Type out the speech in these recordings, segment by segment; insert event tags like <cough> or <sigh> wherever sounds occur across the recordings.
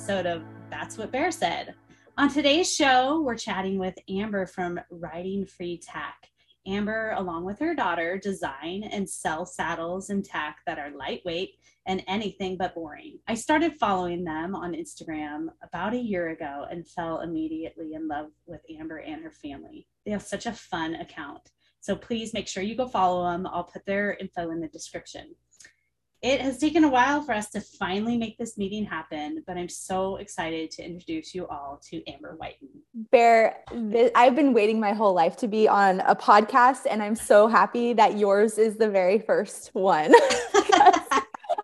episode of That's What Bear Said. On today's show, we're chatting with Amber from Riding Free Tack. Amber, along with her daughter, design and sell saddles and tack that are lightweight and anything but boring. I started following them on Instagram about a year ago and fell immediately in love with Amber and her family. They have such a fun account. So please make sure you go follow them. I'll put their info in the description it has taken a while for us to finally make this meeting happen, but I'm so excited to introduce you all to Amber Whiten. Bear, th- I've been waiting my whole life to be on a podcast, and I'm so happy that yours is the very first one. <laughs> <laughs>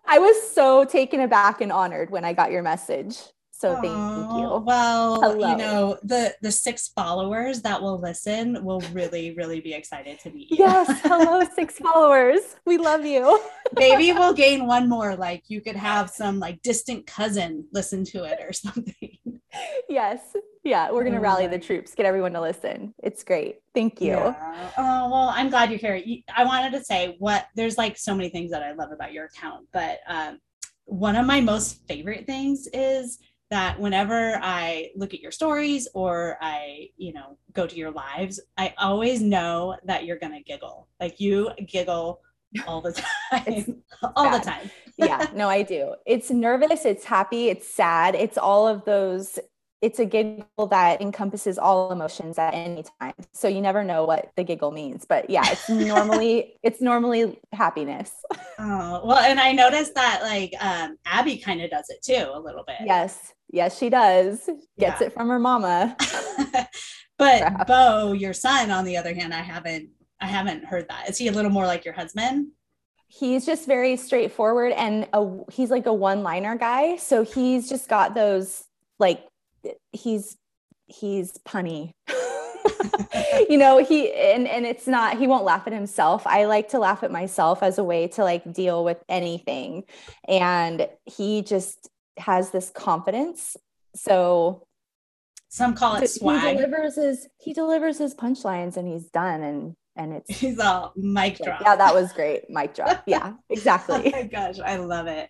I was so taken aback and honored when I got your message. So thank you. Well, Hello. you know, the the six followers that will listen will really, really be excited to meet you. Yes. Hello, <laughs> six followers. We love you. Maybe we'll gain one more. Like you could have some like distant cousin listen to it or something. Yes. Yeah. We're gonna oh, rally the troops, get everyone to listen. It's great. Thank you. Yeah. Oh, well, I'm glad you're here. I wanted to say what there's like so many things that I love about your account, but um, one of my most favorite things is that whenever I look at your stories or I, you know, go to your lives, I always know that you're going to giggle. Like you giggle all the <laughs> time. all the time. yeah, no, I do. It's nervous, it's happy, it's sad. It's all of those it's a giggle that encompasses all emotions at any time. So you never know what the giggle means. But yeah, it's <laughs> normally it's normally happiness. <laughs> Oh, well, and I noticed that like um Abby kind of does it too a little bit. Yes. Yes, she does. Gets yeah. it from her mama. <laughs> but. Bo, your son, on the other hand, I haven't I haven't heard that. Is he a little more like your husband? He's just very straightforward and a, he's like a one-liner guy. So he's just got those like he's he's punny. <laughs> you know, he and and it's not he won't laugh at himself. I like to laugh at myself as a way to like deal with anything. And he just has this confidence. So some call it swag. He delivers his he delivers his punchlines and he's done and and it's <laughs> he's all mic drop. Yeah, that was great. Mic drop. <laughs> Yeah, exactly. oh my gosh, I love it.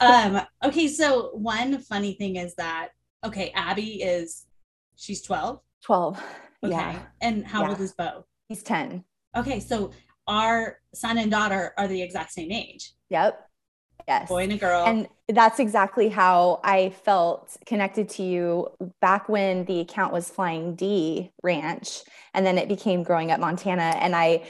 Um, okay, so one funny thing is that okay, Abby is she's 12. 12. Okay. Yeah. And how yeah. old is Bo? He's 10. Okay, so our son and daughter are the exact same age. Yep. Yes. Boy and a girl. And that's exactly how I felt connected to you back when the account was Flying D Ranch and then it became Growing Up Montana. And I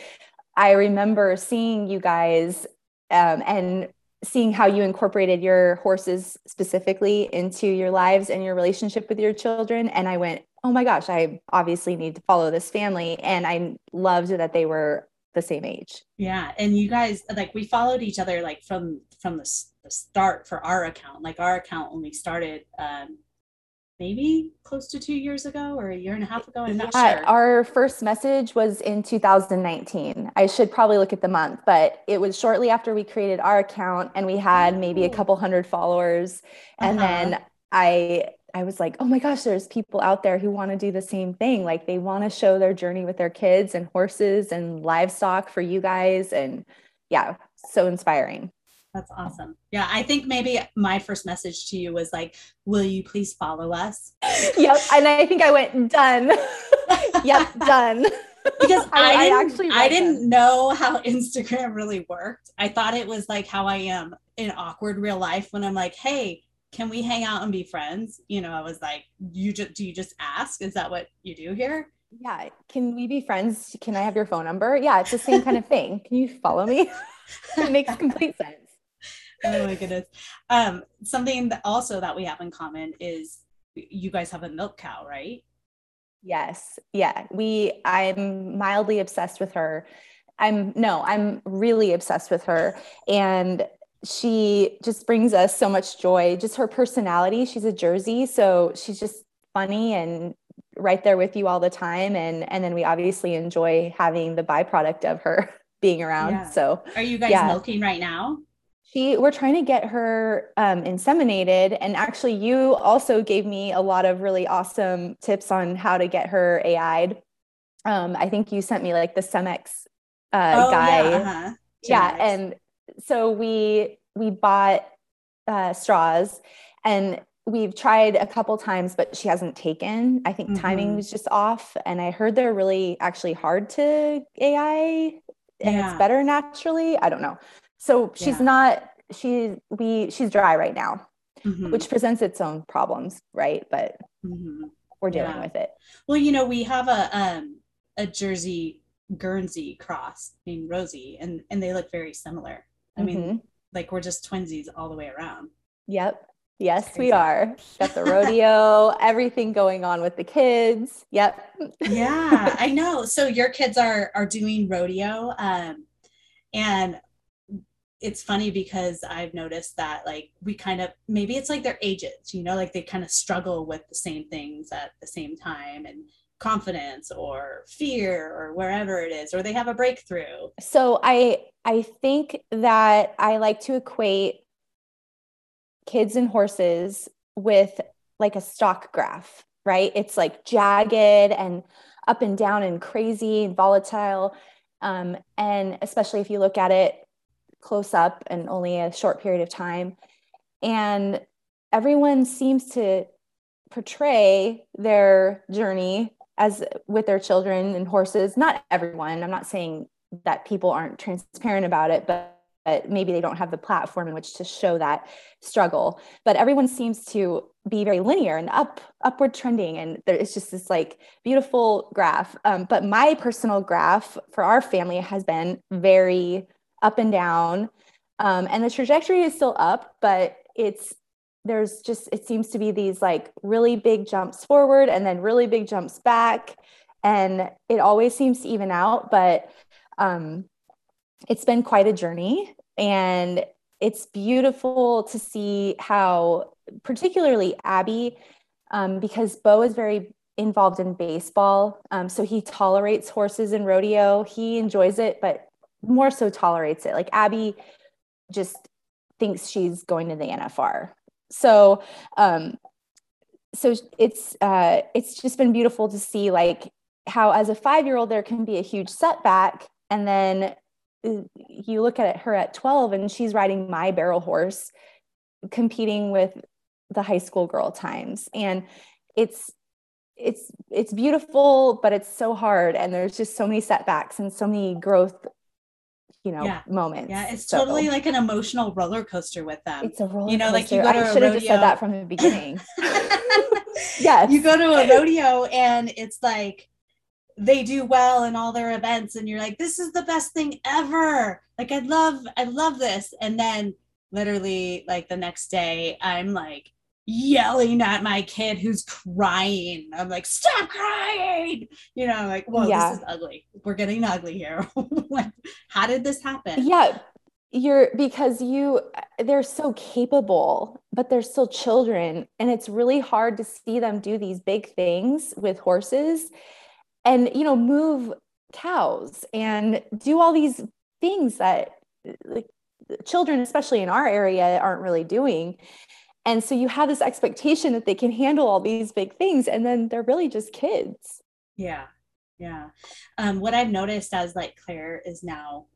I remember seeing you guys um, and seeing how you incorporated your horses specifically into your lives and your relationship with your children. And I went, oh my gosh, I obviously need to follow this family. And I loved that they were the same age. Yeah, and you guys like we followed each other like from from the, the start for our account. Like our account only started um maybe close to two years ago or a year and a half ago. I'm not yeah, sure. Our first message was in 2019. I should probably look at the month, but it was shortly after we created our account and we had maybe a couple hundred followers. And uh-huh. then I I was like, oh my gosh, there's people out there who want to do the same thing. Like they want to show their journey with their kids and horses and livestock for you guys. And yeah, so inspiring. That's awesome. Yeah, I think maybe my first message to you was like, will you please follow us? yep. And I think I went, done. <laughs> yep, done. because I, I, I actually I didn't them. know how <laughs> Instagram really worked. I thought it was like how I am in awkward real life when I'm like, hey, can we hang out and be friends? You know, I was like, you just do you just ask? Is that what you do here? Yeah. Can we be friends? Can I have your phone number? Yeah, it's the same kind of thing. Can you follow me? <laughs> it makes complete sense. Oh my goodness. Um, something that also that we have in common is you guys have a milk cow, right? Yes. Yeah. We I'm mildly obsessed with her. I'm no, I'm really obsessed with her. And she just brings us so much joy. Just her personality. She's a Jersey, so she's just funny and right there with you all the time. And and then we obviously enjoy having the byproduct of her <laughs> being around. Yeah. So are you guys yeah. milking right now? She, we're trying to get her um, inseminated, and actually, you also gave me a lot of really awesome tips on how to get her AI'd. Um, I think you sent me like the Cemex uh, oh, guy. Yeah, uh-huh. yeah, and so we we bought uh, straws and we've tried a couple times, but she hasn't taken. I think mm-hmm. timing was just off. And I heard they're really actually hard to AI and yeah. it's better naturally. I don't know. So she's yeah. not, she's, we, she's dry right now, mm-hmm. which presents its own problems. Right. But mm-hmm. we're dealing yeah. with it. Well, you know, we have a, um, a Jersey Guernsey cross named Rosie and, and they look very similar. I mean, mm-hmm. like we're just twinsies all the way around. Yep. Yes, we are. Got the rodeo, <laughs> everything going on with the kids. Yep. yeah, I know. So your kids are are doing rodeo um and it's funny because I've noticed that like we kind of maybe it's like their ages, you know, like they kind of struggle with the same things at the same time and confidence or fear or wherever it is or they have a breakthrough. So I I think that I like to equate kids and horses with like a stock graph, right? It's like jagged and up and down and crazy and volatile. Um, and especially if you look at it close up and only a short period of time. And everyone seems to portray their journey as with their children and horses. Not everyone. I'm not saying that people aren't transparent about it, but but maybe they don't have the platform in which to show that struggle but everyone seems to be very linear and up upward trending and there is just this like beautiful graph um, but my personal graph for our family has been very up and down. Um, and the trajectory is still up but it's there's just it seems to be these like really big jumps forward and then really big jumps back. And it always seems to even out but um it's been quite a journey. And it's beautiful to see how particularly abby um, because bo is very involved in baseball. Um, so he tolerates horses and rodeo. He enjoys it but more so tolerates it. Like abby just thinks she's going to the nfr so um, so it's uh, it's just been beautiful to see like how as a five year old there can be a huge setback. And then you look at her at 12 and she's riding my barrel horse competing with the high school girl times. And it's it's it's beautiful but it's so hard. And there's just so many setbacks and so many growth you know yeah. moments. Yeah it's so, totally like an emotional roller coaster with them. It's a roller you know coaster. like you go to I should have just said that from the beginning. <laughs> <laughs> Yes. You go to a rodeo and it's like they do well in all their events and you're like this is the best thing ever. Like i love i love this. And then literally like the next day i'm like yelling at my kid who's crying. I'm like stop crying! You know I'm like well yeah. this is ugly. We're getting ugly here. <laughs> How did this happen? Yeah you're because you they're so capable but they're still children and it's really hard to see them do these big things with horses and you know move cows and do all these things that like children especially in our area aren't really doing and so you have this expectation that they can handle all these big things and then they're really just kids yeah yeah um, what i've noticed as like claire is now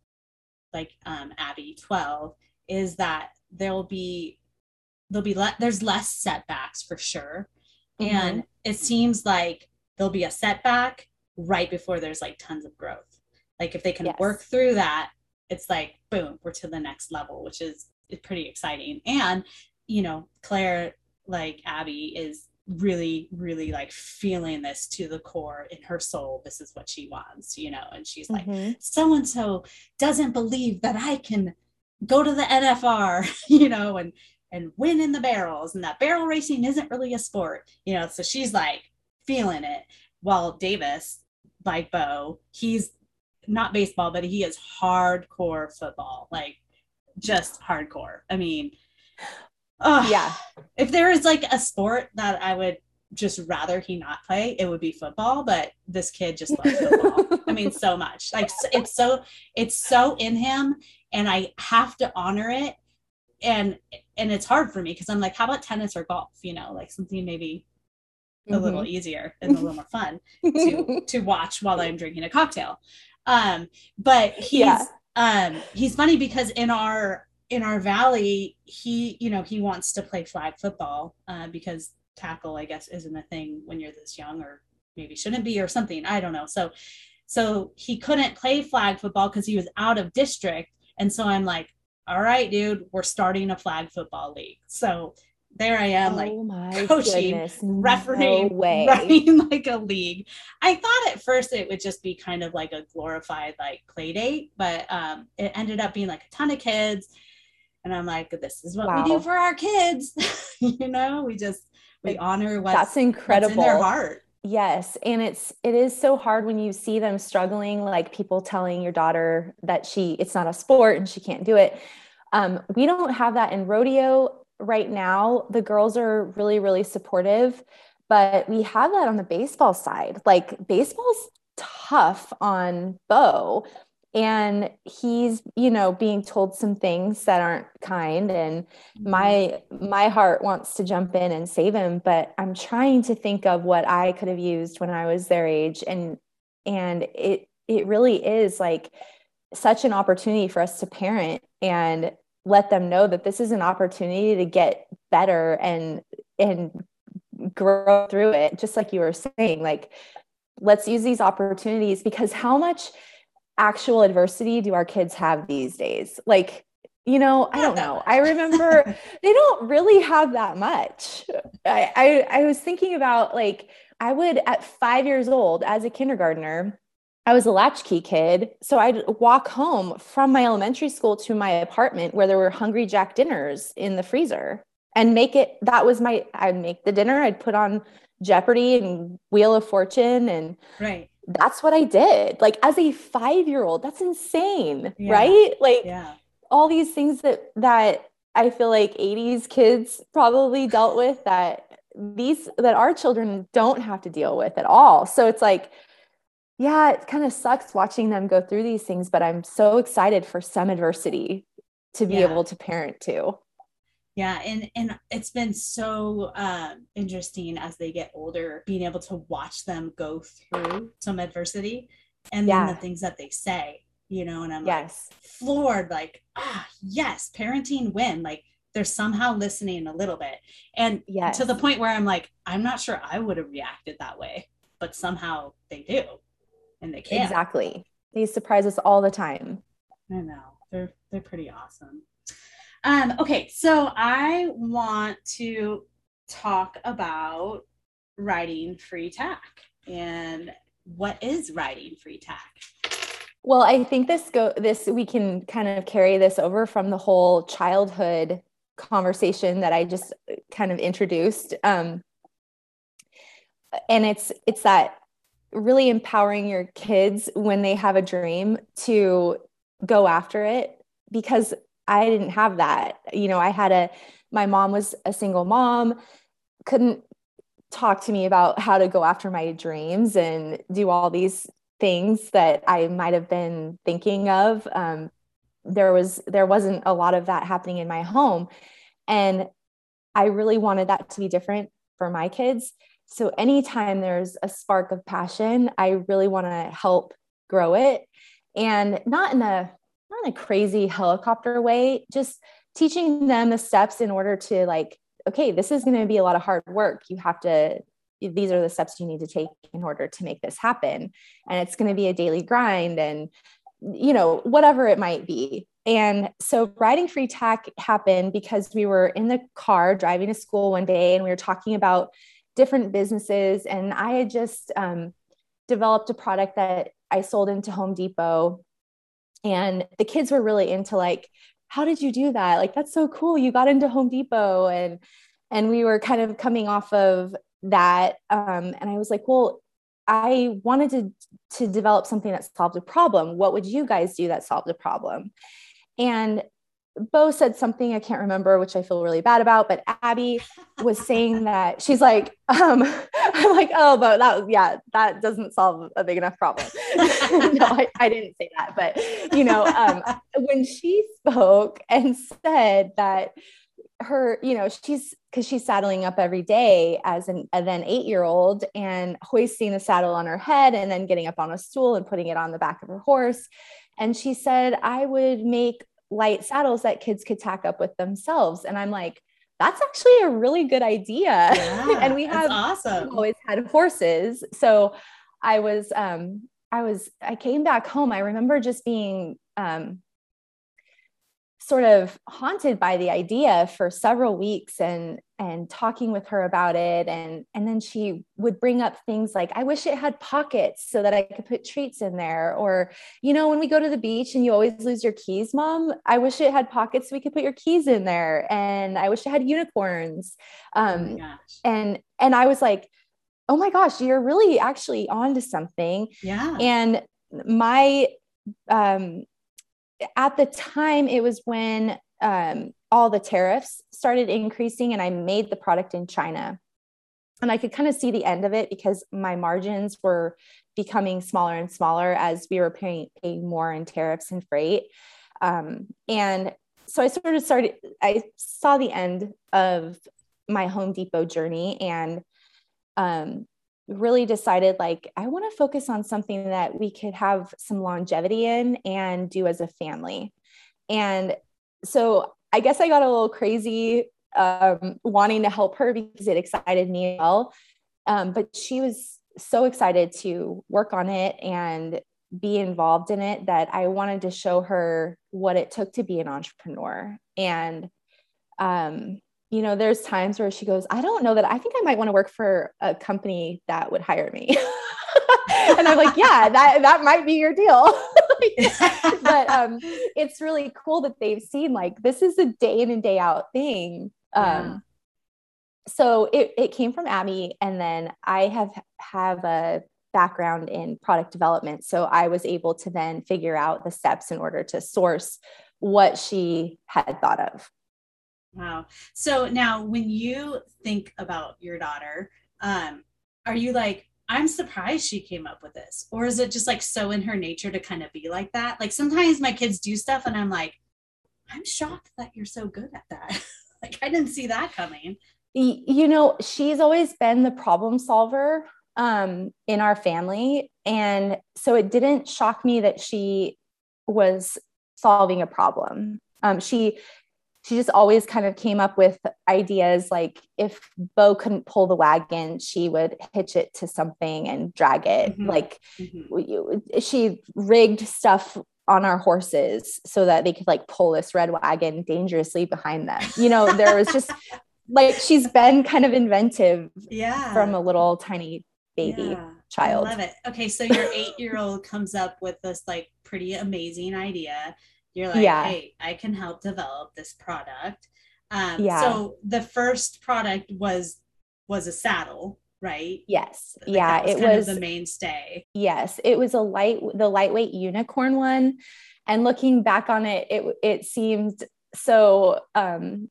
like um, abby 12 is that there'll be there'll be le- there's less setbacks for sure mm-hmm. and it seems like there'll be a setback right before there's like tons of growth. Like if they can yes. work through that, it's like boom, we're to the next level, which is pretty exciting. And you know, Claire, like Abby, is really, really like feeling this to the core in her soul. This is what she wants, you know. And she's like, mm-hmm. so and so doesn't believe that I can go to the NFR, <laughs> you know, and and win in the barrels, and that barrel racing isn't really a sport, you know. So she's like feeling it. While Davis like Bo, he's not baseball, but he is hardcore football, like just hardcore. I mean, oh, yeah. If there is like a sport that I would just rather he not play, it would be football. But this kid just loves <laughs> football. I mean, so much. Like it's so it's so in him, and I have to honor it. And and it's hard for me because I'm like, how about tennis or golf? You know, like something maybe a mm-hmm. little easier and a little more fun to <laughs> to watch while I'm drinking a cocktail. Um, but he's yeah. um he's funny because in our in our valley, he, you know, he wants to play flag football uh, because tackle, I guess, isn't a thing when you're this young, or maybe shouldn't be, or something. I don't know. So, so he couldn't play flag football because he was out of district. And so I'm like, all right, dude, we're starting a flag football league. So there I am, oh like coaching, goodness. refereeing, no <laughs> running like a league. I thought at first it would just be kind of like a glorified like play date, but um, it ended up being like a ton of kids. And I'm like, this is what wow. we do for our kids. <laughs> you know, we just we honor what's that's incredible what's in their heart. Yes, and it's it is so hard when you see them struggling, like people telling your daughter that she it's not a sport and she can't do it. Um, we don't have that in rodeo right now, the girls are really, really supportive, but we have that on the baseball side. Like baseball's tough on Bo and he's you know being told some things that aren't kind. And mm-hmm. my my heart wants to jump in and save him but i'm trying to think of what i could have used when i was their age. And and it it really is like such an opportunity for us to parent and let them know that this is an opportunity to get better and and grow through it. Just like you were saying like let's use these opportunities because how much actual adversity do our kids have these days like you know i don't know i remember <laughs> they don't really have that much I, I i was thinking about like i would at five years old as a kindergartner I was a latchkey kid. So I'd walk home from my elementary school to my apartment where there were Hungry Jack dinners in the freezer and make it. That was my, I'd make the dinner, I'd put on Jeopardy and Wheel of Fortune. And right. That's what I did. Like as a five year old, that's insane. Yeah. Right. Like yeah. all these things that, that I feel like 80s kids probably dealt with that these, that our children don't have to deal with at all. So it's like, yeah, it kind of sucks watching them go through these things, but I'm so excited for some adversity to be yeah. able to parent too. Yeah, and and it's been so um, interesting as they get older, being able to watch them go through some adversity, and yeah. then the things that they say, you know, and I'm yes. like floored, like ah, yes, parenting win, like they're somehow listening a little bit, and yes. to the point where I'm like, I'm not sure I would have reacted that way, but somehow they do and they can. Exactly. They surprise us all the time. I know. They're they're pretty awesome. Um, okay, so I want to talk about Riding Free Tack and what is Riding Free Tack? Well, I think this go this we can kind of carry this over from the whole childhood conversation that I just kind of introduced. Um, and it's it's that really empowering your kids when they have a dream to go after it because I didn't have that. You know, I had a, my mom was a single mom, couldn't talk to me about how to go after my dreams and do all these things that I might have been thinking of. Um, there was, there wasn't a lot of that happening in my home. And I really wanted that to be different for my kids. So anytime there's a spark of passion, I really want to help grow it and not in a not in a crazy helicopter way, just teaching them the steps in order to like okay, this is going to be a lot of hard work. You have to these are the steps you need to take in order to make this happen and it's going to be a daily grind and you know whatever it might be and so Riding Free Tack happened because we were in the car driving to school one day and we were talking about different businesses. And I had just um, developed a product that I sold into Home Depot. And the kids were really into like, how did you do that? Like, that's so cool. You got into Home Depot. And and we were kind of coming off of that. Um, and I was like, well, I wanted to to develop something that solved a problem. What would you guys do that solved a problem? And Bo said something I can't remember, which I feel really bad about, but Abby was saying that she's like, um, <laughs> I'm like, oh, but that, yeah, that doesn't solve a big enough problem. <laughs> no, I, I, didn't say that, but you know, um, when she spoke and said that her, you know, she's because she's saddling up every day as an then eight year old and hoisting the saddle on her head and then getting up on a stool and putting it on the back of her horse. And she said, I would make light saddles that kids could tack up with themselves. And I'm like, that's actually a really good idea. <laughs> Yeah, and we have awesome. always had horses. So I was, um, I was, I came back home. I remember just being, um, sort of haunted by the idea for several weeks and and talking with her about it. And and then she would bring up things like i wish it had pockets so that i could put treats in there. Or you know when we go to the beach and you always lose your keys mom i wish it had pockets so we could put your keys in there. And i wish it had unicorns. Um oh and and i was like oh my gosh you're really actually on to something. Yeah. And my um at the time, it was when um, all the tariffs started increasing, and I made the product in China. And I could kind of see the end of it because my margins were becoming smaller and smaller as we were paying, paying more in tariffs and freight. Um, and so I sort of started, I saw the end of my Home Depot journey and um, really decided like i want to focus on something that we could have some longevity in and do as a family. And so i guess i got a little crazy um, wanting to help her because it excited me well. Um, but she was so excited to work on it and be involved in it that i wanted to show her what it took to be an entrepreneur. And um, you know, there's times where she goes, I don't know that I think I might want to work for a company that would hire me. <laughs> and I'm like, yeah, <laughs> that that might be your deal. <laughs> but um, it's really cool that they've seen like this is a day in and day out thing. Um, so it, it came from Abby, and then I have have a background in product development. So I was able to then figure out the steps in order to source what she had thought of. Wow. So now when you think about your daughter, um, are you like, I'm surprised she came up with this? Or is it just like so in her nature to kind of be like that? Like sometimes my kids do stuff and I'm like, I'm shocked that you're so good at that. <laughs> like I didn't see that coming. You know, she's always been the problem solver um, in our family. And so it didn't shock me that she was solving a problem. Um, she she just always kind of came up with ideas like if Bo couldn't pull the wagon, she would hitch it to something and drag it. Mm-hmm. Like mm-hmm. she rigged stuff on our horses so that they could like pull this red wagon dangerously behind them. You know, there was just <laughs> like she's been kind of inventive yeah. from a little tiny baby yeah. child. I love it. Okay, so your 8-year-old comes up with this like pretty amazing idea you're like, yeah. hey, I can help develop this product. Um, yeah. So the first product was was a saddle, right? Yes. Like yeah. Was it was the mainstay. Yes, it was a light, the lightweight unicorn one. And looking back on it, it it seemed so. Um,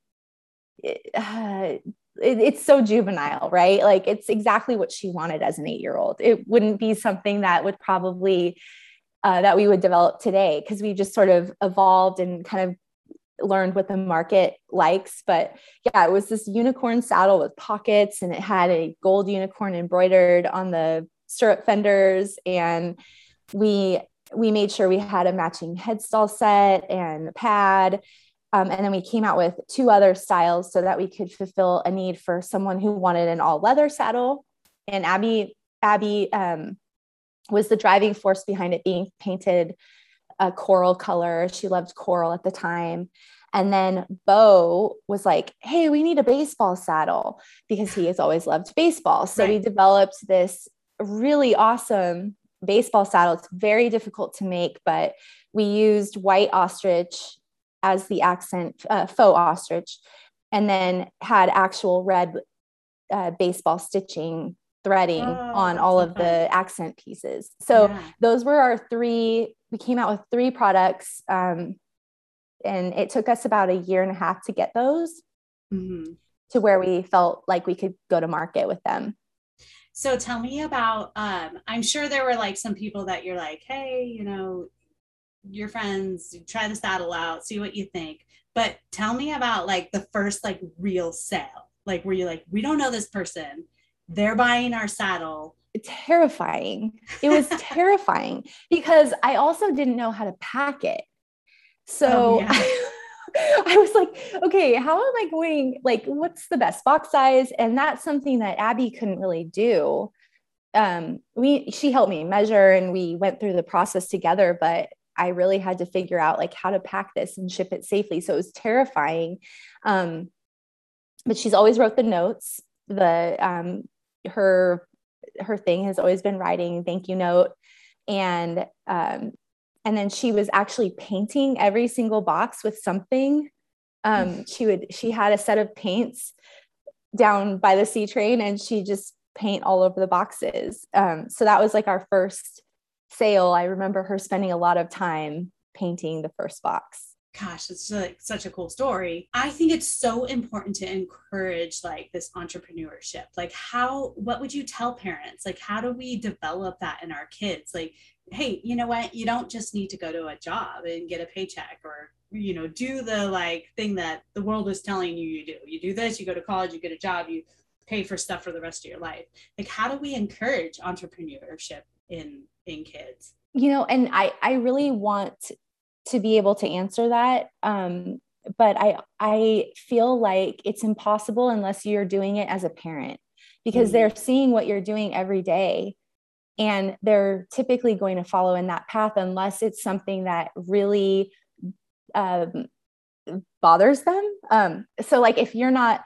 it, uh, <sighs> it, it's so juvenile, right? Like it's exactly what she wanted as an eight year old. It wouldn't be something that would probably uh, that we would develop today because we just sort of evolved and kind of learned what the market likes. But yeah, it was this unicorn saddle with pockets and it had a gold unicorn embroidered on the stirrup fenders. And we we made sure we had a matching headstall set and pad. Um, and then we came out with two other styles so that we could fulfill a need for someone who wanted an all leather saddle. And Abby, Abby um, was the driving force behind it being painted a coral color. She loved coral at the time. And then Bo was like, hey, we need a baseball saddle because he has always loved baseball. So right. we developed this really awesome baseball saddle. It's very difficult to make, but we used white ostrich as the accent, uh, faux ostrich, and then had actual red uh, baseball stitching threading oh, on all of the accent pieces. So yeah. those were our three, we came out with three products. Um, and it took us about a year and a half to get those mm-hmm. to where we felt like we could go to market with them. So tell me about, um, I'm sure there were like some people that you're like, hey, you know, your friends, try the saddle out, see what you think. But tell me about like the first like real sale, like where you're like, we don't know this person they're buying our saddle terrifying it was <laughs> terrifying because i also didn't know how to pack it So oh, yeah. <laughs> I was like, okay, how am I going? Like, what's the best box size? And that's something that Abby couldn't really do. Um, we she helped me measure and we went through the process together, but I really had to figure out like how to pack this and ship it safely. So it was terrifying. Um, but she's always wrote the notes. The um, her her thing has always been writing thank you note, and um, and then she was actually painting every single box with something. Um, she would she had a set of paints down by the C train, and she just paint all over the boxes. Um, so that was like our first sale. I remember her spending a lot of time painting the first box gosh it's like such a cool story. I think it's so important to encourage like this entrepreneurship. Like how what would you tell parents? Like how do we develop that in our kids? Like hey you know what? You don't just need to go to a job and get a paycheck or you know do the like thing that the world is telling you you do. You do this you go to college you get a job you pay for stuff for the rest of your life. Like how do we encourage entrepreneurship in in kids? You know and i i really want to be able to answer that. Um, but I I feel like it's impossible unless you're doing it as a parent because mm-hmm. they're seeing what you're doing every day and they're typically going to follow in that path unless it's something that really um, bothers them. Um, so like if you're not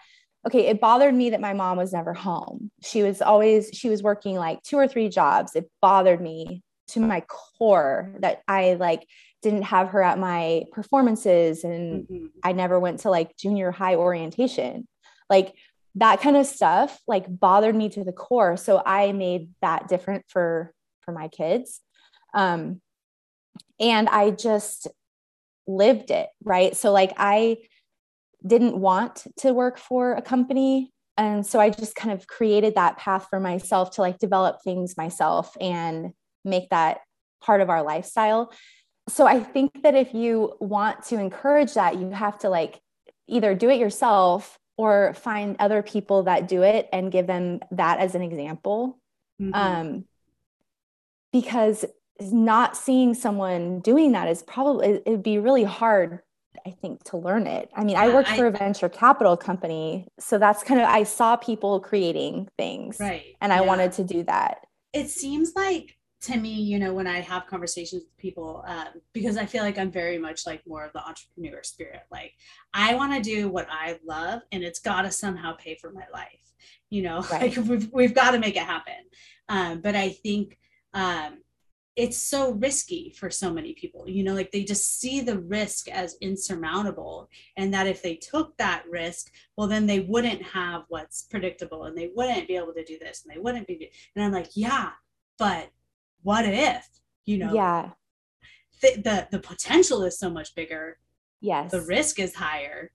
okay, it bothered me that my mom was never home. She was always she was working like two or three jobs. It bothered me to my core that I like didn't have her at my performances and mm-hmm. I never went to like junior high orientation. Like that kind of stuff like bothered me to the core. So I made that different for for my kids. Um and I just lived it, right? So like I didn't want to work for a company and so I just kind of created that path for myself to like develop things myself and make that part of our lifestyle so I think that if you want to encourage that, you have to like either do it yourself or find other people that do it and give them that as an example. Mm-hmm. Um, because not seeing someone doing that is probably it'd be really hard I think to learn it. I mean, yeah, I worked I, for a venture capital company, so that's kind of I saw people creating things, right? And I wanted to do that. It seems like to me, you know, when I have conversations with people, um, because I feel like I'm very much like more of the entrepreneur spirit. Like, I want to do what I love, and it's got to somehow pay for my life. You know, <laughs> right. like we've we've got to make it happen. Um, but I think um, it's so risky for so many people. You know, like they just see the risk as insurmountable, and that if they took that risk, well, then they wouldn't have what's predictable, and they wouldn't be able to do this, and they wouldn't be. And I'm like, yeah, but what if you know yeah. the, the the potential is so much bigger. Yes. The risk is higher.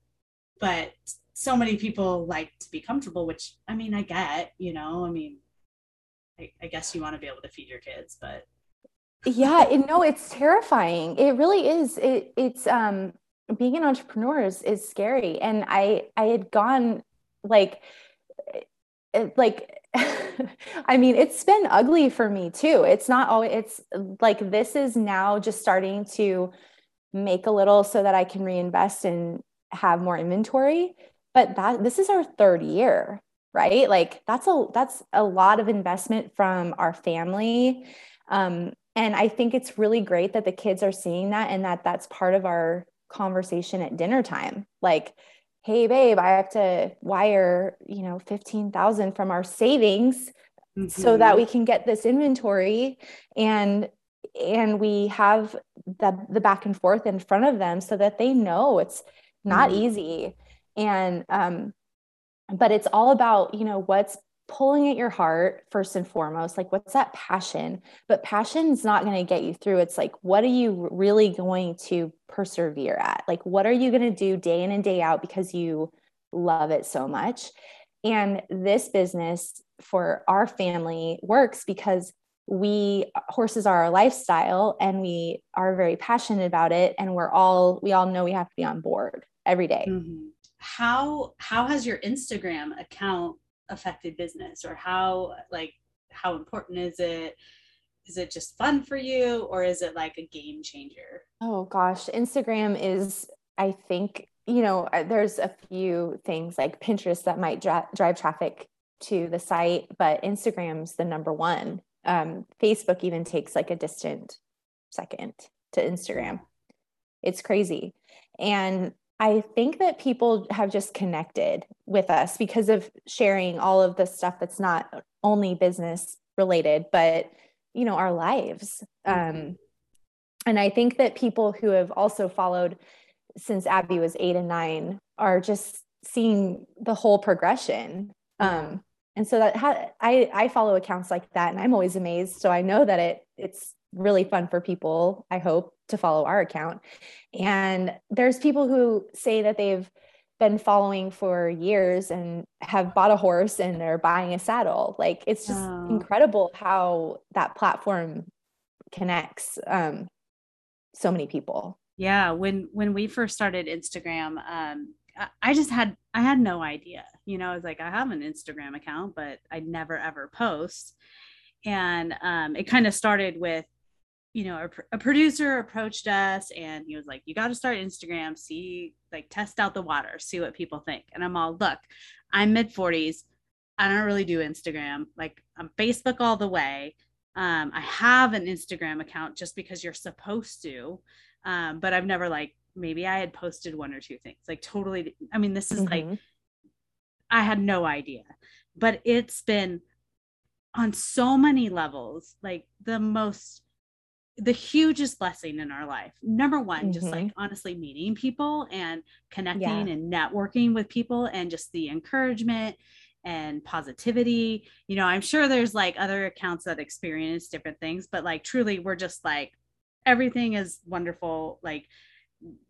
But so many people like to be comfortable which i mean i get you know i mean i, I guess you want to be able to feed your kids but <laughs> yeah it, no it's terrifying. It really is. It, it's um being an entrepreneur is, is scary. And i i had gone like like <laughs> <laughs> I mean, it's been ugly for me too. It's not always, it's like this is now just starting to make a little so that I can reinvest and have more inventory. But that this is our third year, right? Like that's a that's a lot of investment from our family. Um, and I think it's really great that the kids are seeing that and that that's part of our conversation at dinner time. Like, hey babe i have to wire you know 15000 from our savings mm-hmm. so that we can get this inventory and and we have the the back and forth in front of them so that they know it's not mm-hmm. easy and um but it's all about you know what's pulling at your heart first and foremost like what's that passion but passion is not going to get you through it's like what are you really going to persevere at like what are you going to do day in and day out because you love it so much and this business for our family works because we horses are our lifestyle and we are very passionate about it and we're all we all know we have to be on board every day. Mm-hmm. how how has your instagram account affected business or how like how important is it is it just fun for you or is it like a game changer? Oh gosh, Instagram is, I think, you know, there's a few things like Pinterest that might dra- drive traffic to the site, but Instagram's the number one. Um, Facebook even takes like a distant second to Instagram. It's crazy. And I think that people have just connected with us because of sharing all of the stuff that's not only business related, but you know, our lives. Mm-hmm. Um, and I think that people who have also followed since Abby was eight and nine are just seeing the whole progression. Um, and so that ha- I I follow accounts like that, and I'm always amazed. So I know that it it's really fun for people. I hope to follow our account. And there's people who say that they've been following for years and have bought a horse and they're buying a saddle. Like it's just oh. incredible how that platform connects um, so many people. Yeah, when when we first started Instagram, um, I just had I had no idea. You know, I was like, I have an Instagram account, but I never ever post. And um, it kind of started with you know, a, a, producer approached us and he was like, you got to start Instagram, see, like, test out the water, see what people think. And I'm all, look, I'm mid 40s. I don't really do Instagram. Like, I'm Facebook all the way. Um, I have an Instagram account just because you're supposed to. Um, but I've never, like, maybe I had posted one or two things. Like, totally. I mean, this is mm-hmm. like, I had no idea, but it's been on so many levels, like, the most the hugest blessing in our life. Number one, mm-hmm. just like honestly meeting people and connecting yeah. and networking with people and just the encouragement and positivity. You know, I'm sure there's like other accounts that experience different things, but like truly, we're just like everything is wonderful. Like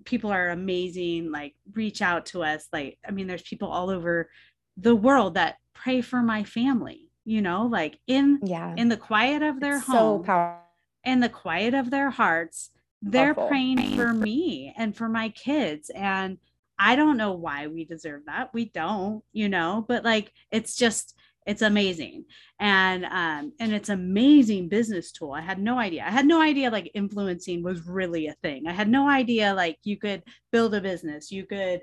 people are amazing. Like reach out to us. Like, I mean, there's people all over the world that pray for my family, you know, like in yeah in the quiet of their it's home. So powerful in the quiet of their hearts, they're Awful. praying for me and for my kids. And I don't know why we deserve that. We don't, you know, but like it's just it's amazing. And um and it's amazing business tool. I had no idea. I had no idea like influencing was really a thing. I had no idea like you could build a business, you could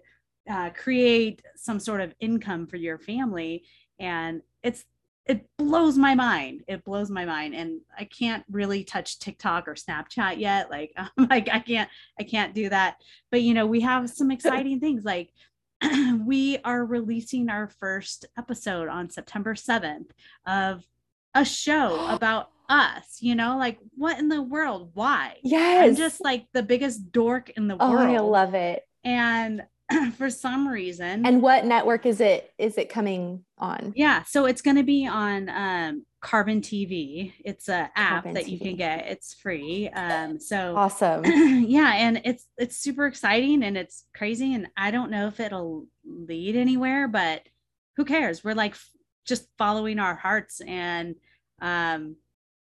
uh, create some sort of income for your family and it's it blows my mind. It blows my mind. And I can't really touch TikTok or Snapchat yet. Like, <laughs> I'm like, I can't, I can't do that. But you know, we have some <laughs> exciting things like <clears throat> we are releasing our first episode on September 7th of a show <gasps> about us, you know, like what in the world? Why? Yes. I'm just like the biggest dork in the oh, world. I love it. And <clears throat> for some reason. And what network is it is it coming on? Yeah, so it's going to be on um, Carbon TV. It's a app Carbon that you can get. It's free. Um, so <clears throat> awesome. yeah, and it's it's super exciting and it's crazy and I don't know if it'll lead anywhere, but who cares? We're like f- just following our hearts and um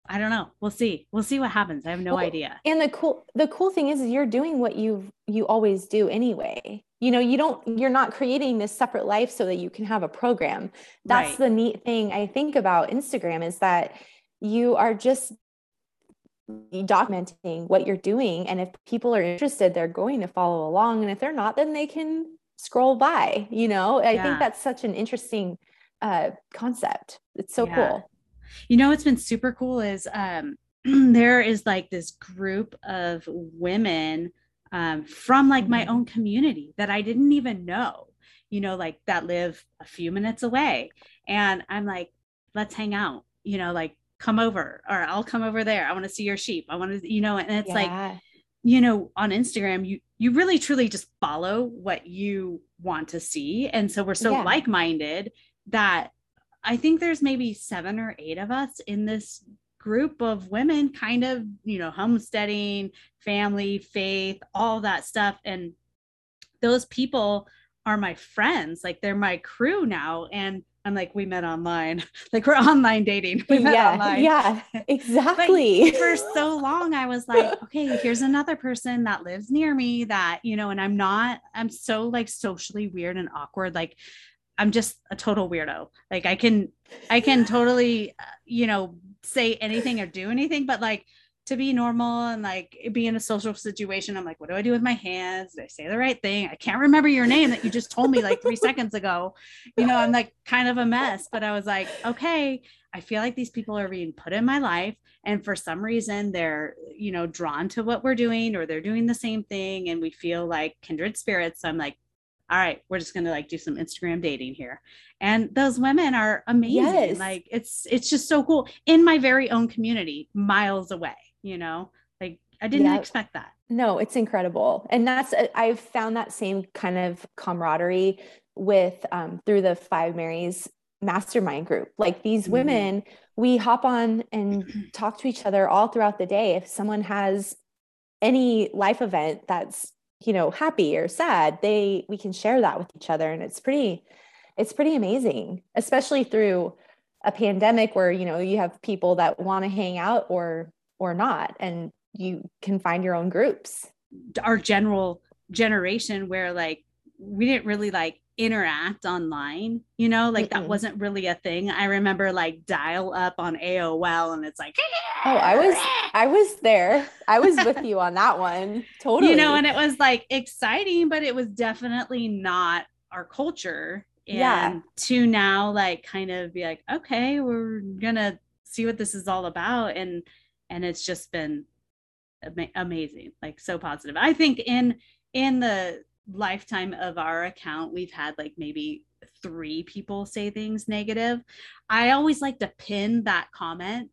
I don't know. We'll see. We'll see what happens. I have no well, idea. And the cool the cool thing is you're doing what you you always do anyway you know you don't you're not creating this separate life so that you can have a program that's right. the neat thing i think about instagram is that you are just documenting what you're doing and if people are interested they're going to follow along and if they're not then they can scroll by you know i yeah. think that's such an interesting uh, concept it's so yeah. cool you know what's been super cool is um, <clears throat> there is like this group of women um, from like my mm-hmm. own community that I didn't even know, you know, like that live a few minutes away. And I'm like, let's hang out, you know, like come over or I'll come over there. I want to see your sheep. I want to, you know, and it's yeah. like, you know, on Instagram, you you really truly just follow what you want to see. And so we're so yeah. like-minded that I think there's maybe seven or eight of us in this group of women kind of you know homesteading family faith all that stuff. And those people are my friends. Like they're my crew now. And i'm like we met online. <laughs> Like we're online dating. We met yeah online. yeah <laughs> exactly. for so long i was like okay here's another person that lives near me that you know and i'm not i'm so like socially weird and awkward. Like I'm just a total weirdo. Like I can, I can totally, you know, say anything or do anything, but like to be normal and like be in a social situation. I'm like, what do I do with my hands? Did I say the right thing? I can't remember your name that you just told me like three <laughs> seconds ago. You know, I'm like kind of a mess, but I was like, okay, I feel like these people are being put in my life. And for some reason, they're, you know, drawn to what we're doing or they're doing the same thing. And we feel like kindred spirits. So I'm like, all right, we're just gonna like do some Instagram dating here. And those women are amazing. Yes. Like it's it's just so cool in my very own community, miles away you know like i didn't expect that no it's incredible and that's uh, i've found that same kind of camaraderie with um, through the five marys mastermind group like these mm-hmm. women we hop on and <clears throat> talk to each other all throughout the day if someone has any life event that's you know happy or sad they we can share that with each other and it's pretty it's pretty amazing especially through a pandemic where you know you have people that want to hang out or or not and you can find your own groups. Our general generation where like we didn't really like interact online you know like Mm-mm. that wasn't really a thing. I remember like dial up on aol and it's like oh i was i was there. I was with you on that one. <laughs> Totally. you know and it was like exciting but it was definitely not our culture. And yeah. to now like kind of be like okay we're gonna see what this is all about. And and it's just been ama- amazing like so positive. I think in in the lifetime of our account we've had like maybe three people say things negative i always like to pin that comment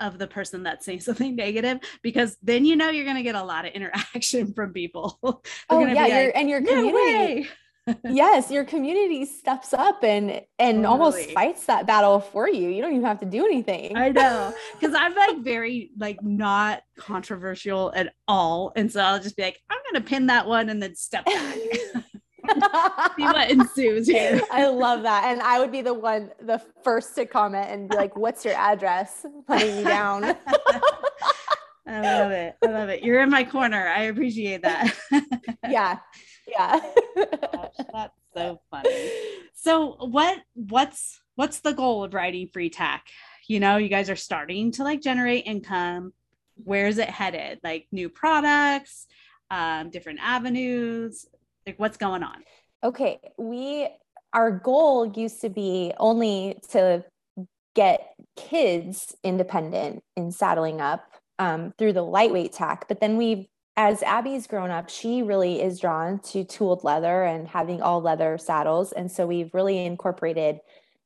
of the person that's saying <laughs> something negative because then you know you're going to get a lot of <laughs> interaction from people. <laughs> oh yeah, like, and your community. No <laughs> yes, your community steps up and and totally. almost fights that battle for you. You don't even have to do anything. I know. <laughs> Cuz I'm like very like not controversial at all. And so I'll just be like I'm going to pin that one and then step back. <laughs> See what ensues here. I love that. And I would be the one the first to comment and be like what's your address? Putting you down. I love it. I love it. You're in my corner. I appreciate that. yeah yeah. Gosh, that's so funny. <laughs> So what what's what's the goal of riding free tack? You know you guys are starting to like generate income. Where's it headed? Like new products um, different avenues? Like what's going on? Okay we our goal used to be only to get kids independent in saddling up um, through the lightweight tack but then we've as Abby's grown up, she really is drawn to tooled leather and having all leather saddles. And so we've really incorporated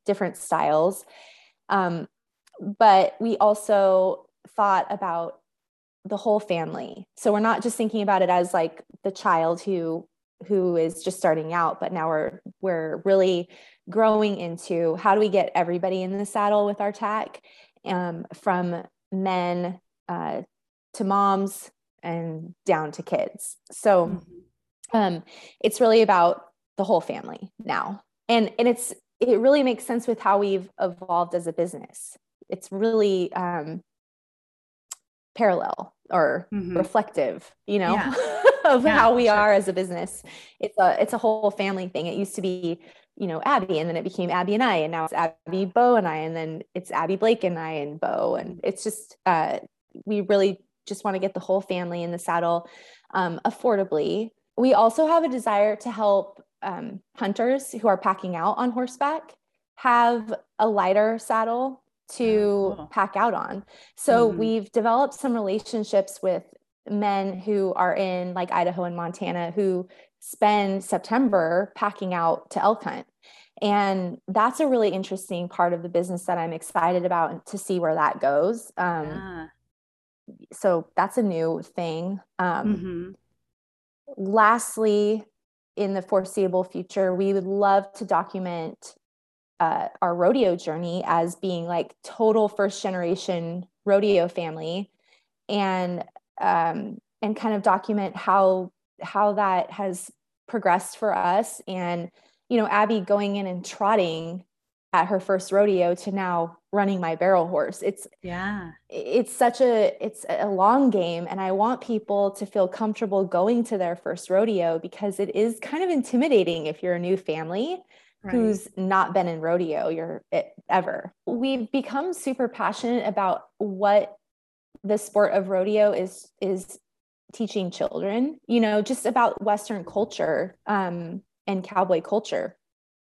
different styles. Um, but we also thought about the whole family. So we're not just thinking about it as like the child who who is just starting out, but now we're we're really growing into how do we get everybody in the saddle with our tack, um, from men uh, to moms and down to kids. So mm-hmm. um, it's really about the whole family now. And, and it's, it really makes sense with how we've evolved as a business. It's really um, parallel or mm-hmm. reflective, you know, yeah. <laughs> of yeah, how we sure. are as a business. It's a, it's a whole family thing. It used to be, you know, Abby, and then it became Abby and I, and now it's Abby, Bo, and I, and then it's Abby Blake and I and Bo, and it's just uh, we really just want to get the whole family in the saddle um, affordably. We also have a desire to help um, hunters who are packing out on horseback have a lighter saddle to oh. pack out on. So mm-hmm. we've developed some relationships with men who are in like Idaho and Montana who spend September packing out to elk hunt. And that's a really interesting part of the business that I'm excited about to see where that goes. Um, yeah so that's a new thing. Um, mm-hmm. Lastly, in the foreseeable future, we would love to document uh, our rodeo journey as being like total first generation rodeo family, and um, and kind of document how how that has progressed for us. And you know, Abby going in and trotting at her first rodeo to now running my barrel horse. It's yeah. it's such a it's a long game and i want people to feel comfortable going to their first rodeo because it is kind of intimidating if you're a new family right. who's not been in rodeo you're it, ever. We've become super passionate about what the sport of rodeo is is teaching children you know just about western culture um, and cowboy culture.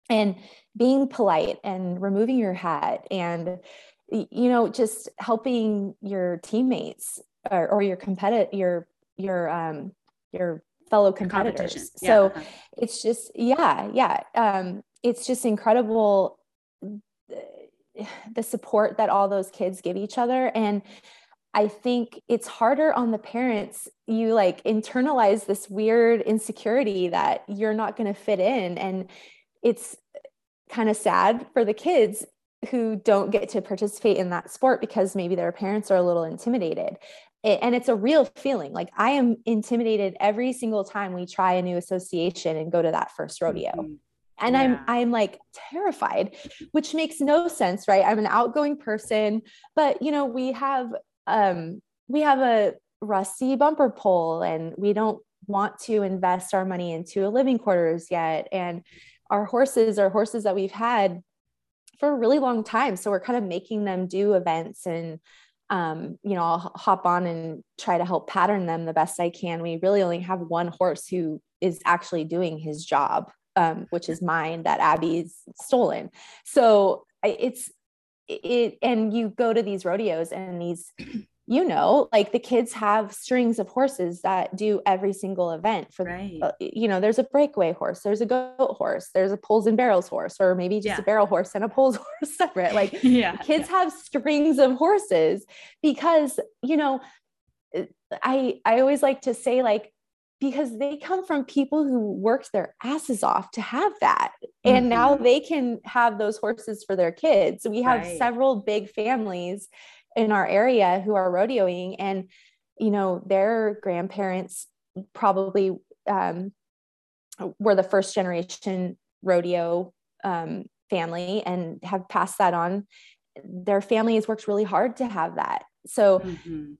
And being polite and removing your hat and you know just helping your teammates or, or your competitor your your um your fellow competitors yeah. so uh-huh. it's just yeah yeah um it's just incredible the support that all those kids give each other and I think it's harder on the parents. You like internalize this weird insecurity that you're not going to fit in. And it's kind of sad for the kids who don't get to participate in that sport because maybe their parents are a little intimidated. And it's a real feeling. Like I am intimidated every single time we try a new association and go to that first rodeo. Mm-hmm. And yeah. I'm I'm like terrified, which makes no sense, right? I'm an outgoing person, but you know, we have um we have a rusty bumper pole and we don't want to invest our money into a living quarters yet and our horses are horses that we've had for a really long time. So we're kind of making them do events and um, you know, I'll hop on and try to help pattern them the best I can. We really only have one horse who is actually doing his job, um, which is mine that Abby's stolen. So it's it, and you go to these rodeos and these you know like the kids have strings of horses that do every single event for right. uh, you know there's a breakaway horse there's a goat horse there's a poles and barrels horse or maybe just yeah. a barrel horse and a poles <laughs> horse separate like <laughs> yeah kids yeah. have strings of horses because you know uh, i i always like to say like because they come from people who worked their asses off to have that and mm-hmm. now they can have those horses for their kids we have right. several big families in our area who are rodeoing and you know their grandparents probably um, were the first generation rodeo um, family and have passed that on their family has worked really hard to have that so mm-hmm.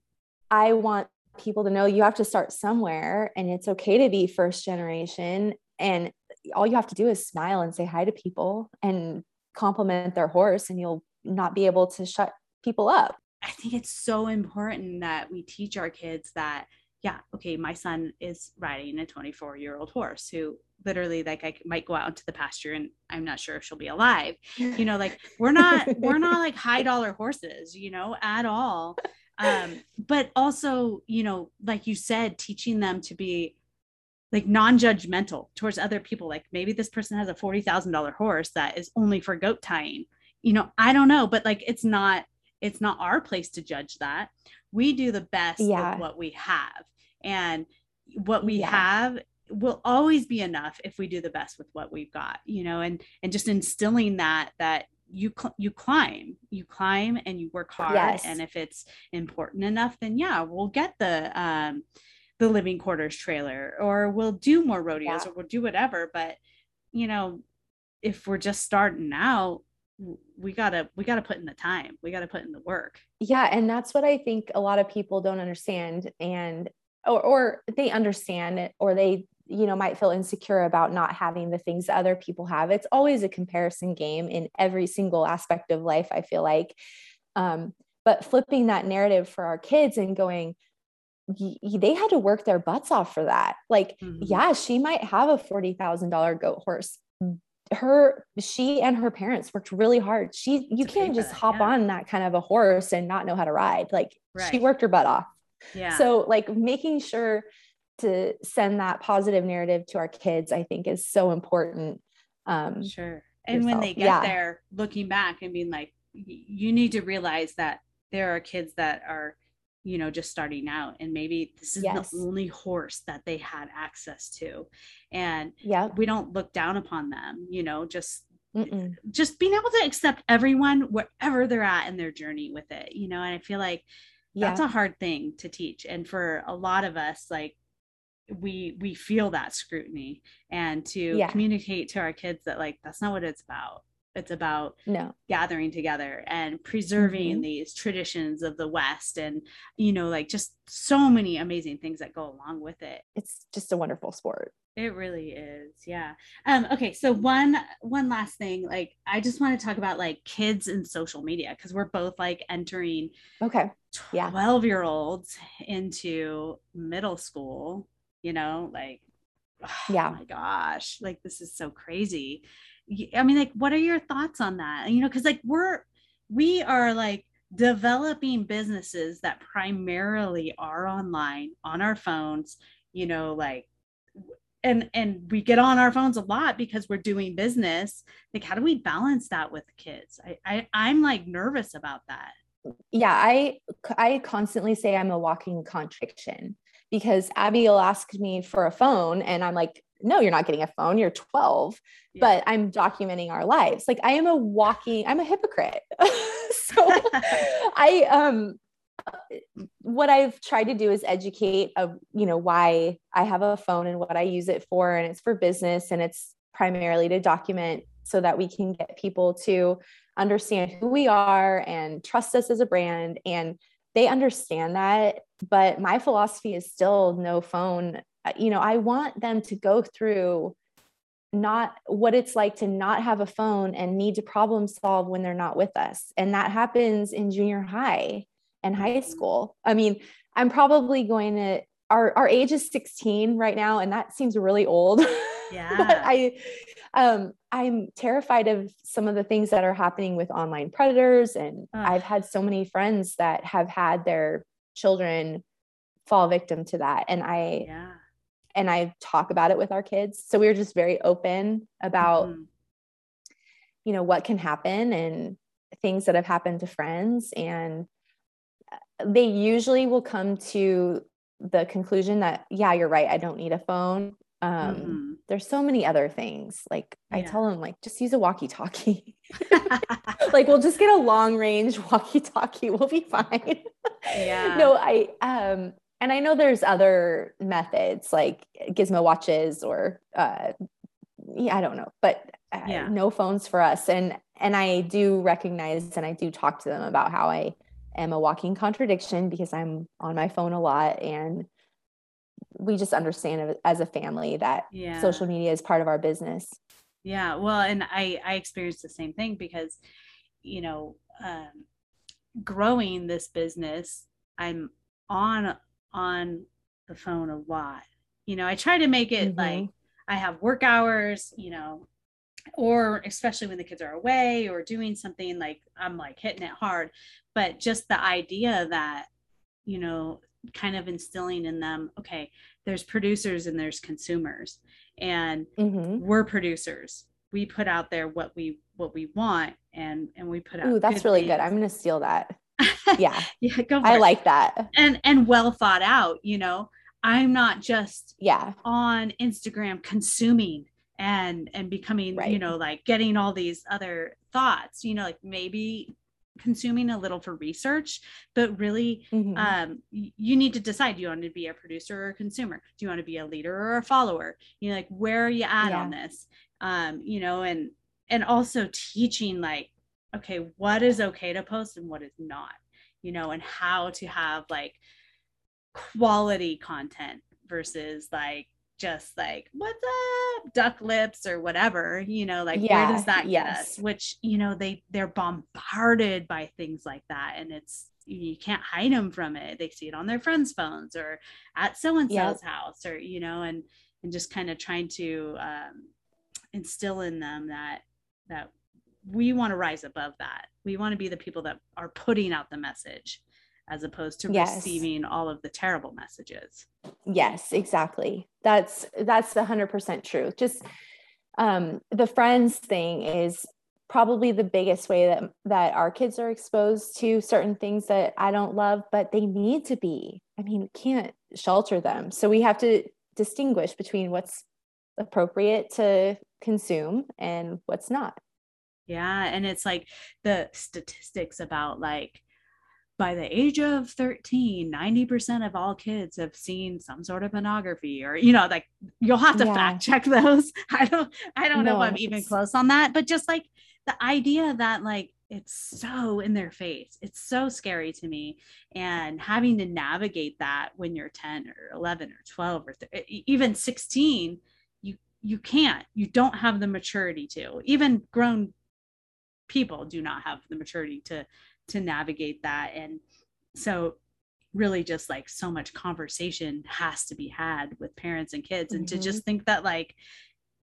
i want people to know you have to start somewhere and it's okay to be first generation and all you have to do is smile and say hi to people and compliment their horse and you'll not be able to shut people up. I think it's so important that we teach our kids that, yeah, okay, my son is riding a 24 year old horse who literally like I might go out into the pasture and I'm not sure if she'll be alive. You know, like we're not we're not like high dollar horses, you know, at all. Um, but also, you know, like you said, teaching them to be like non-judgmental towards other people. Like maybe this person has a forty thousand dollar horse that is only for goat tying. You know, I don't know, but like it's not it's not our place to judge that we do the best yeah. with what we have and what we yeah. have will always be enough if we do the best with what we've got you know and and just instilling that that you cl- you climb you climb and you work hard yes. and if it's important enough then yeah we'll get the um the living quarters trailer or we'll do more rodeos yeah. or we'll do whatever but you know if we're just starting out we gotta we gotta put in the time. We gotta put in the work. Yeah and that's what i think a lot of people don't understand and or, or they understand it or they you know might feel insecure about not having the things that other people have. It's always a comparison game in every single aspect of life i feel like. Um, but flipping that narrative for our kids and going they had to work their butts off for that. Like mm-hmm. yeah she might have a $40000 goat horse her she and her parents worked really hard she you can't just hop yeah. on that kind of a horse and not know how to ride like right. she worked her butt off yeah so like making sure to send that positive narrative to our kids i think is so important um sure and yourself. when they get yeah. there looking back and being like you need to realize that there are kids that are you know just starting out and maybe this is yes. the only horse that they had access to and yeah we don't look down upon them you know just Mm-mm. just being able to accept everyone wherever they're at in their journey with it you know and i feel like that's yeah. a hard thing to teach and for a lot of us like we we feel that scrutiny and to yeah. communicate to our kids that like that's not what it's about it's about no gathering together and preserving mm-hmm. these traditions of the West and, you know, like just so many amazing things that go along with it. It's just a wonderful sport. It really is. Yeah. Um, okay. So one one last thing, like I just want to talk about like kids and social media because we're both like entering okay. Yeah. 12 year olds into middle school, you know, like <sighs> yeah. Oh my gosh, like this is so crazy. I mean, like, what are your thoughts on that? You know, because like we're we are like developing businesses that primarily are online on our phones, you know, like and and we get on our phones a lot because we're doing business. Like how do we balance that with kids? I, I i'm like nervous about that. Yeah i i constantly say i'm a walking contradiction because abby will ask me for a phone and i'm like no you're not getting a phone you're 12 yeah. but i'm documenting our lives like i am a walking i'm a hypocrite <laughs> so <laughs> i um what I've tried to do is educate of you know why I have a phone and what I use it for and it's for business and it's primarily to document so that we can get people to understand who we are and trust us as a brand and they understand that but my philosophy is still no phone you know I want them to go through not what it's like to not have a phone and need to problem solve when they're not with us and that happens in junior high and high mm-hmm. school. I mean, I'm probably going to our our age is 16 right now and that seems really old. <laughs> Yeah. but I um I'm terrified of some of the things that are happening with online predators and Ugh. I've had so many friends that have had their children fall victim to that and I yeah. And I talk about it with our kids. So we are just very open about mm-hmm. you know what can happen and things that have happened to friends and they usually will come to the conclusion that yeah you're right i don't need a phone um mm-hmm. there's so many other things like yeah. i tell them like just use a walkie talkie <laughs> <laughs> like we'll just get a long range walkie talkie <laughs> we'll be fine yeah no i um and i know there's other methods like gizmo watches or uh yeah, i don't know but uh, yeah. no phones for us and and i do recognize and i do talk to them about how i am a walking contradiction because I'm on my phone a lot and we just understand as a family that yeah. social media is part of our business. Yeah, well, and I I experienced the same thing because you know, um, growing this business, I'm on on the phone a lot. You know, I try to make it mm-hmm. like I have work hours, you know, or especially when the kids are away or doing something like I'm like hitting it hard. But just the idea that, you know, kind of instilling in them, okay, there's producers and there's consumers, and mm-hmm. we're producers. We put out there what we what we want, and and we put out. Ooh, that's good really things. good. I'm gonna steal that. Yeah, <laughs> yeah, go. I it. like that. And and well thought out. You know, I'm not just yeah on Instagram consuming and and becoming right. you know like getting all these other thoughts you know like maybe consuming a little for research but really mm-hmm. um, you need to decide do you want to be a producer or a consumer do you want to be a leader or a follower you know like where are you at yeah. on this um, you know and and also teaching like okay what is okay to post and what is not you know and how to have like quality content versus like just like what's up? Duck lips or whatever you know like yeah, where does that get? yes. us which you know they they're bombarded by things like that and it's you can't hide them from it. They see it on their friends phones or at so and so's house or you know and and just kind of trying to um, instill in them that that we want to rise above that we want to be the people that are putting out the message as opposed to yes. receiving all of the terrible messages. Yes, exactly. That's that's 100% true. Just um the friends thing is probably the biggest way that that our kids are exposed to certain things that I don't love, but they need to be. I mean, we can't shelter them. So we have to distinguish between what's appropriate to consume and what's not. Yeah, and it's like the statistics about like by the age of 13 90% of all kids have seen some sort of pornography or you know like you'll have to yeah. fact check those <laughs> i don't i don't no, know if i'm even close on that but just like the idea that like it's so in their face it's so scary to me and having to navigate that when you're 10 or 11 or 12 or th- even 16 you you can't you don't have the maturity to even grown people do not have the maturity to to navigate that. And so really just like so much conversation has to be had with parents and kids and mm-hmm. to just think that like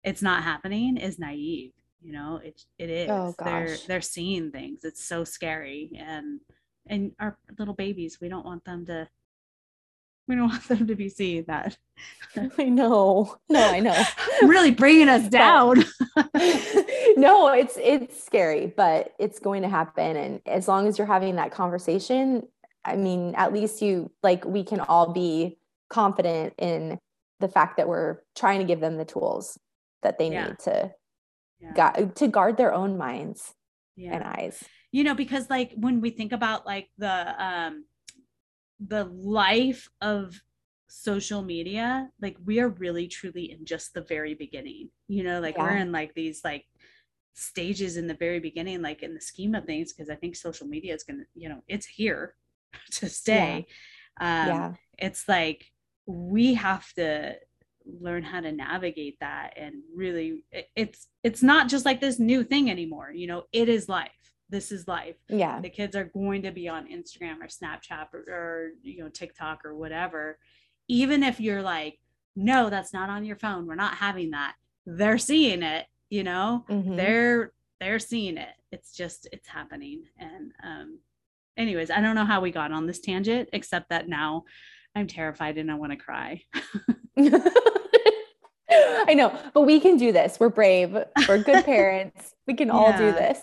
it's not happening is naive you know? It it is. Oh, they're they're seeing things. It's so scary. And and our little babies we don't want them to we don't <laughs> want them to be seeing that <laughs> i know no i know <laughs> really bringing us down no it's it's scary but it's going to happen and as long as you're having that conversation i mean at least you like we can all be confident in the fact that we're trying to give them the tools that they yeah. need to yeah. gu- to guard their own minds yeah. and eyes you know because like when we think about like the um the life of social media like we are really truly in just the very beginning you know like yeah. we're in like these like stages in the very beginning like in the scheme of things because i think social media is gonna you know it's here <laughs> to stay yeah. um yeah. it's like we have to learn how to navigate that and really it's it's not just like this new thing anymore you know it is life this is life yeah the kids are going to be on instagram or snapchat or, or you know tiktok or whatever even if you're like no that's not on your phone we're not having that they're seeing it you know mm-hmm. they're they're seeing it it's just it's happening and um anyways i don't know how we got on this tangent except that now i'm terrified and i want to cry <laughs> I know, but we can do this. We're brave. We're good <laughs> parents. We can yeah, all do this.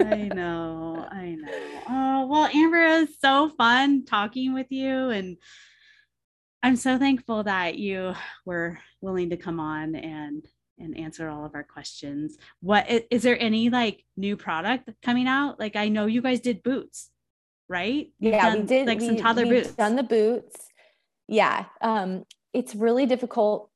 I know. I know. Oh, well, Amber, it was so fun talking with you. And I'm so thankful that you were willing to come on and and answer all of our questions. What is there any like new product coming out? Like I know you guys did boots, right? Yeah, done, we did like we, some toddler boots. Done the boots. Yeah. Um, it's really difficult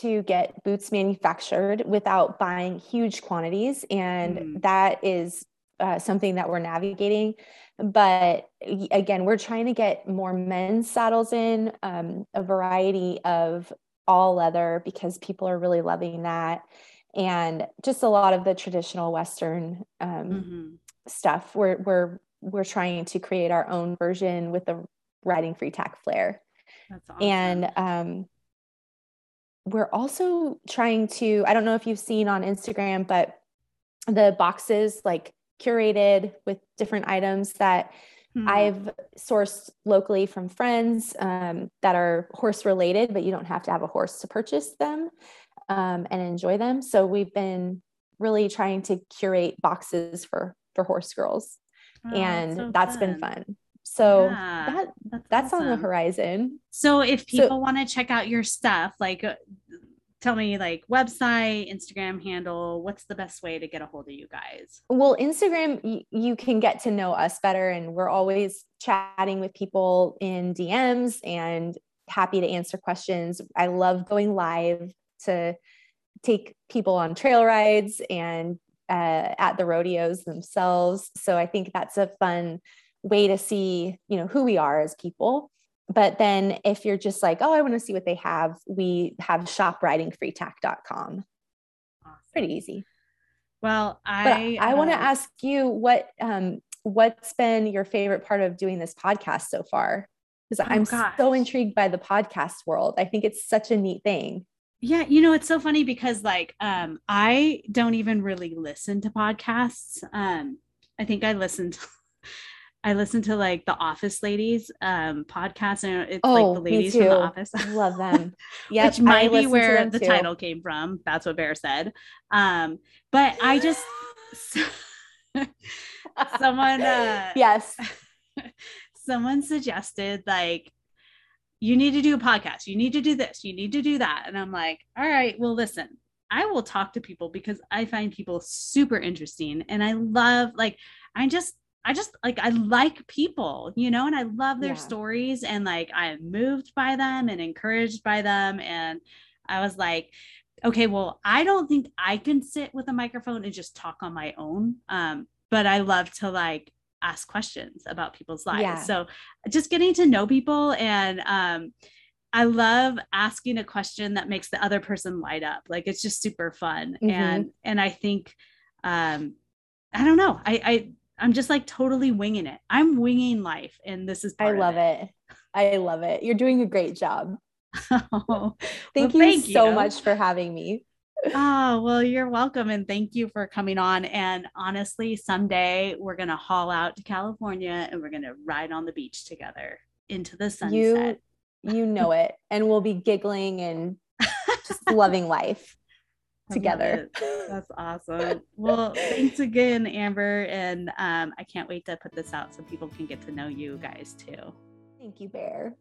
to get boots manufactured without buying huge quantities. And mm. that is uh, something that we're navigating. But again, we're trying to get more men's saddles in, um, a variety of all leather because people are really loving that. And just a lot of the traditional Western um, mm-hmm. stuff. We're, we're, we're trying to create our own version with the riding free tack flare. Awesome. And um, we're also trying to, I don't know if you've seen on Instagram, but the boxes like curated with different items that hmm. I've sourced locally from friends um, that are horse related, but you don't have to have a horse to purchase them um, and enjoy them. So we've been really trying to curate boxes for for horse girls, oh, and so that's fun. been fun. So yeah, that that's, that's awesome. on the horizon. So if people so, want to check out your stuff, like tell me like website, Instagram handle, what's the best way to get a hold of you guys? Well, Instagram y- you can get to know us better and we're always chatting with people in DMs and happy to answer questions. I love going live to take people on trail rides and uh, at the rodeos themselves. So I think that's a fun way to see you know who we are as people but then if you're just like oh i want to see what they have we have shopridingfreetack.com awesome. pretty easy. Well i but i want to ask you what um what's been your favorite part of doing this podcast so far? Because oh, i'm gosh. so intrigued by the podcast world. I think it's such a neat thing. Yeah you know it's so funny because like um i don't even really listen to podcasts. Um i think i listened <laughs> I listen to like the Office Ladies um podcast, and it's oh, like the ladies from the Office. I love them. <laughs> Yeah, which might be where the too. title came from. That's what Bear said. Um, but I just <laughs> someone uh, <laughs> yes, someone suggested like you need to do a podcast. You need to do this. You need to do that. And I'm like, all right, well, listen. I will talk to people because I find people super interesting and I love like I just I just like I like people, you know, and I love their yeah. stories and like I am moved by them and encouraged by them. And I was like, okay, well, I don't think I can sit with a microphone and just talk on my own. Um, but I love to like ask questions about people's lives. Yeah. So just getting to know people and um I love asking a question that makes the other person light up. Like it's just super fun. Mm-hmm. And and I think um I don't know. I I I'm just like totally winging it. I'm winging life and this is I love it. it. I love it. You're doing a great job. <laughs> oh, thank well, you thank so you. much for having me. oh, well, you're welcome. And thank you for coming on. And honestly, someday we're going to haul out to California and we're going to ride on the beach together into the sunset. You, you know it. And we'll be giggling and <laughs> just loving life together. That's awesome. <laughs> Well, thanks again, Amber. And um, I can't wait to put this out so people can get to know you guys too. Thank you, Bear.